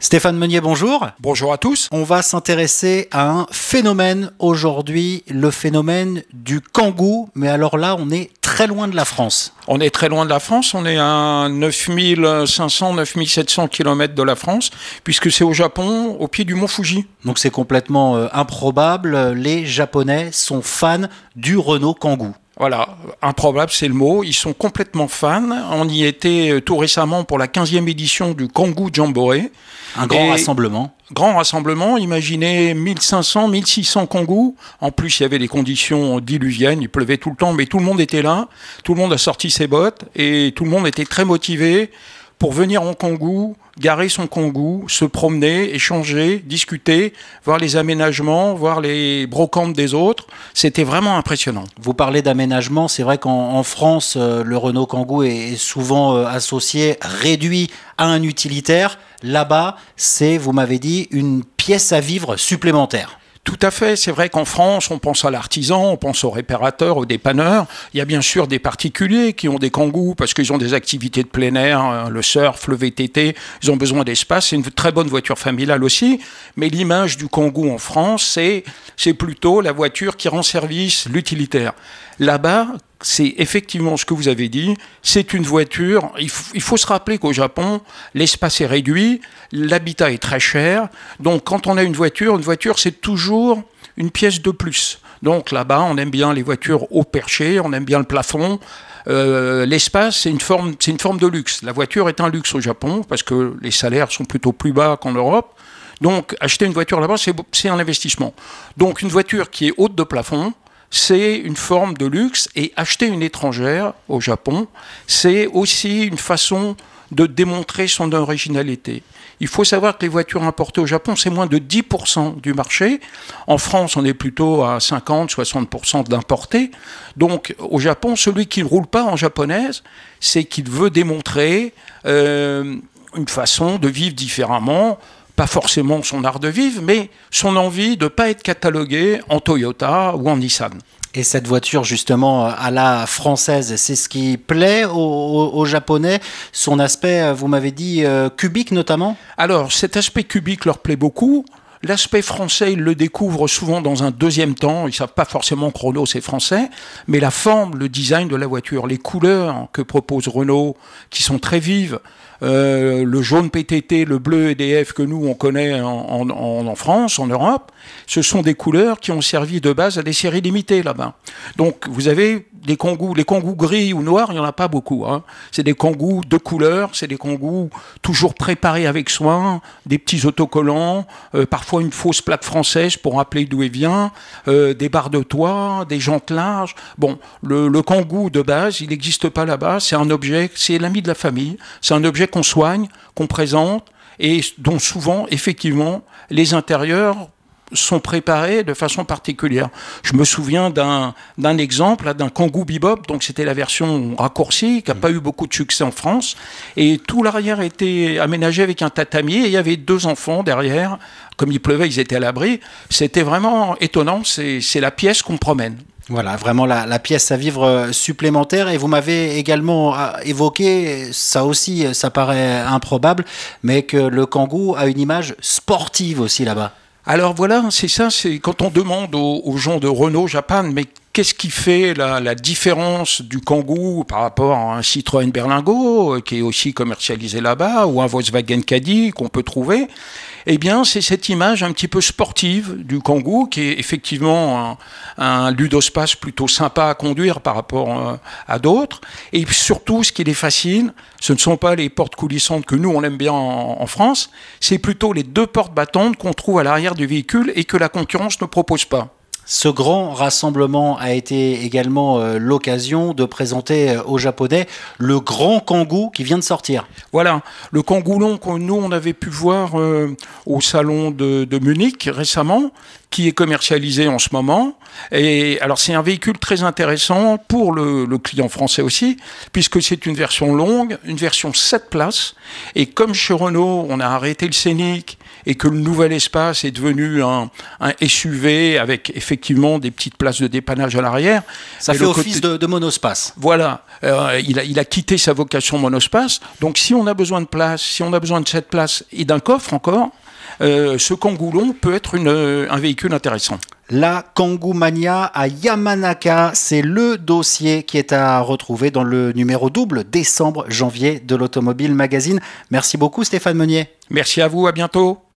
Stéphane Meunier, bonjour. Bonjour à tous. On va s'intéresser à un phénomène aujourd'hui, le phénomène du kangou. Mais alors là, on est très loin de la France. On est très loin de la France, on est à 9500, 9700 km de la France, puisque c'est au Japon, au pied du mont Fuji. Donc c'est complètement euh, improbable. Les Japonais sont fans du Renault Kangoo. Voilà, improbable, c'est le mot. Ils sont complètement fans. On y était euh, tout récemment pour la 15e édition du Kangoo Jamboree. Un grand rassemblement. Grand rassemblement, imaginez 1500, 1600 Kangoo. En plus, il y avait des conditions diluviennes, il pleuvait tout le temps, mais tout le monde était là. Tout le monde a sorti ses bottes et tout le monde était très motivé pour venir en Kangoo, garer son Kangoo, se promener, échanger, discuter, voir les aménagements, voir les brocantes des autres. C'était vraiment impressionnant. Vous parlez d'aménagement, c'est vrai qu'en France, euh, le Renault Kangoo est souvent euh, associé, réduit à un utilitaire. Là-bas, c'est, vous m'avez dit, une pièce à vivre supplémentaire. Tout à fait. C'est vrai qu'en France, on pense à l'artisan, on pense au réparateur, au dépanneur. Il y a bien sûr des particuliers qui ont des kangous parce qu'ils ont des activités de plein air, hein, le surf, le VTT. Ils ont besoin d'espace. C'est une très bonne voiture familiale aussi. Mais l'image du kangou en France, c'est plutôt la voiture qui rend service, l'utilitaire. Là-bas, c'est effectivement ce que vous avez dit. C'est une voiture. Il, faut se rappeler qu'au Japon, l'espace est réduit, l'habitat est très cher. Donc, quand on a une voiture, une voiture, c'est toujours une pièce de plus. Donc là-bas, on aime bien les voitures haut perché, on aime bien le plafond. Euh, l'espace, c'est une forme, c'est une forme de luxe. La voiture est un luxe au Japon parce que les salaires sont plutôt plus bas qu'en Europe. Donc, acheter une voiture là-bas, c'est un investissement. Donc, une voiture qui est haute de plafond, c'est une forme de luxe et acheter une étrangère au Japon, c'est aussi une façon de démontrer son originalité. Il faut savoir que les voitures importées au Japon, c'est moins de 10% du marché. En France, on est plutôt à 50-60% d'importés. Donc au Japon, celui qui ne roule pas en japonaise, c'est qu'il veut démontrer euh, une façon de vivre différemment, pas forcément son art de vivre, mais son envie de ne pas être catalogué en Toyota ou en Nissan. Et cette voiture, justement, à la française, c'est ce qui plaît aux, Japonais, son aspect, vous m'avez dit, euh, cubique notamment? Alors, cet aspect cubique leur plaît beaucoup. L'aspect français, ils le découvrent souvent dans un deuxième temps. Ils ne savent pas forcément que Renault c'est français, mais la forme, le design de la voiture, les couleurs que propose Renault, qui sont très vives, euh, le jaune PTT, le bleu EDF que nous on connaît en, France, en Europe, ce sont des couleurs qui ont servi de base à des séries limitées là-bas. Donc vous avez des kangous, les kangous gris ou noirs, il n'y en a pas beaucoup. Hein. C'est des kangous de couleurs, c'est des kangous toujours préparés avec soin, des petits autocollants, euh, parfois une fausse plaque française pour rappeler d'où il vient, euh, des barres de toit, des jantes larges. Bon, le, le kangou de base, il n'existe pas là-bas, c'est un objet, c'est l'ami de la famille, c'est un objet qu'on soigne, qu'on présente, et dont souvent, effectivement, les intérieurs sont préparés de façon particulière. Je me souviens d'un exemple, d'un Kangoo Bebop, donc c'était la version raccourcie, qui n'a pas eu beaucoup de succès en France, et tout l'arrière était aménagé avec un tatami, et il y avait deux enfants derrière, comme il pleuvait, ils étaient à l'abri. C'était vraiment étonnant, c'est la pièce qu'on promène. Voilà, vraiment la, pièce à vivre euh, supplémentaire. Et vous m'avez également euh, évoqué, ça aussi, euh, ça paraît improbable, mais que le Kangoo a une image sportive aussi là-bas. Alors voilà, c'est ça, c'est quand on demande aux, gens de Renault Japan, mais qu'est-ce qui fait la, différence du Kangoo par rapport à un Citroën Berlingo, qui est aussi commercialisé là-bas, ou un Volkswagen Caddy qu'on peut trouver? Eh bien, c'est cette image un petit peu sportive du Kangoo, qui est effectivement un, ludospace plutôt sympa à conduire par rapport euh, à d'autres. Et surtout, ce qui les fascine, ce ne sont pas les portes coulissantes que nous, on aime bien en, France, c'est plutôt les deux portes battantes qu'on trouve à l'arrière du véhicule et que la concurrence ne propose pas. Ce grand rassemblement a été également euh, l'occasion de présenter euh, aux Japonais le grand Kangoo qui vient de sortir. Voilà, le Kangoo long que nous on avait pu voir euh, au salon de, Munich récemment, qui est commercialisé en ce moment. Et alors c'est un véhicule très intéressant pour le, le client français aussi, puisque c'est une version longue, une version 7 places. Et comme chez Renault, on a arrêté le Scénic et que le nouvel espace est devenu un, un SUV avec effectivement des petites places de dépannage à l'arrière. Ça fait office de, de, monospace. Voilà, euh, il, a, il a quitté sa vocation monospace. Donc si on a besoin de place, si on a besoin de cette place et d'un coffre encore, euh, ce Kangoulon peut être une, un véhicule intéressant. La Kangoumania à Yamanaka, c'est le dossier qui est à retrouver dans le numéro double décembre-janvier de l'Automobile Magazine. Merci beaucoup Stéphane Meunier. Merci à vous, à bientôt.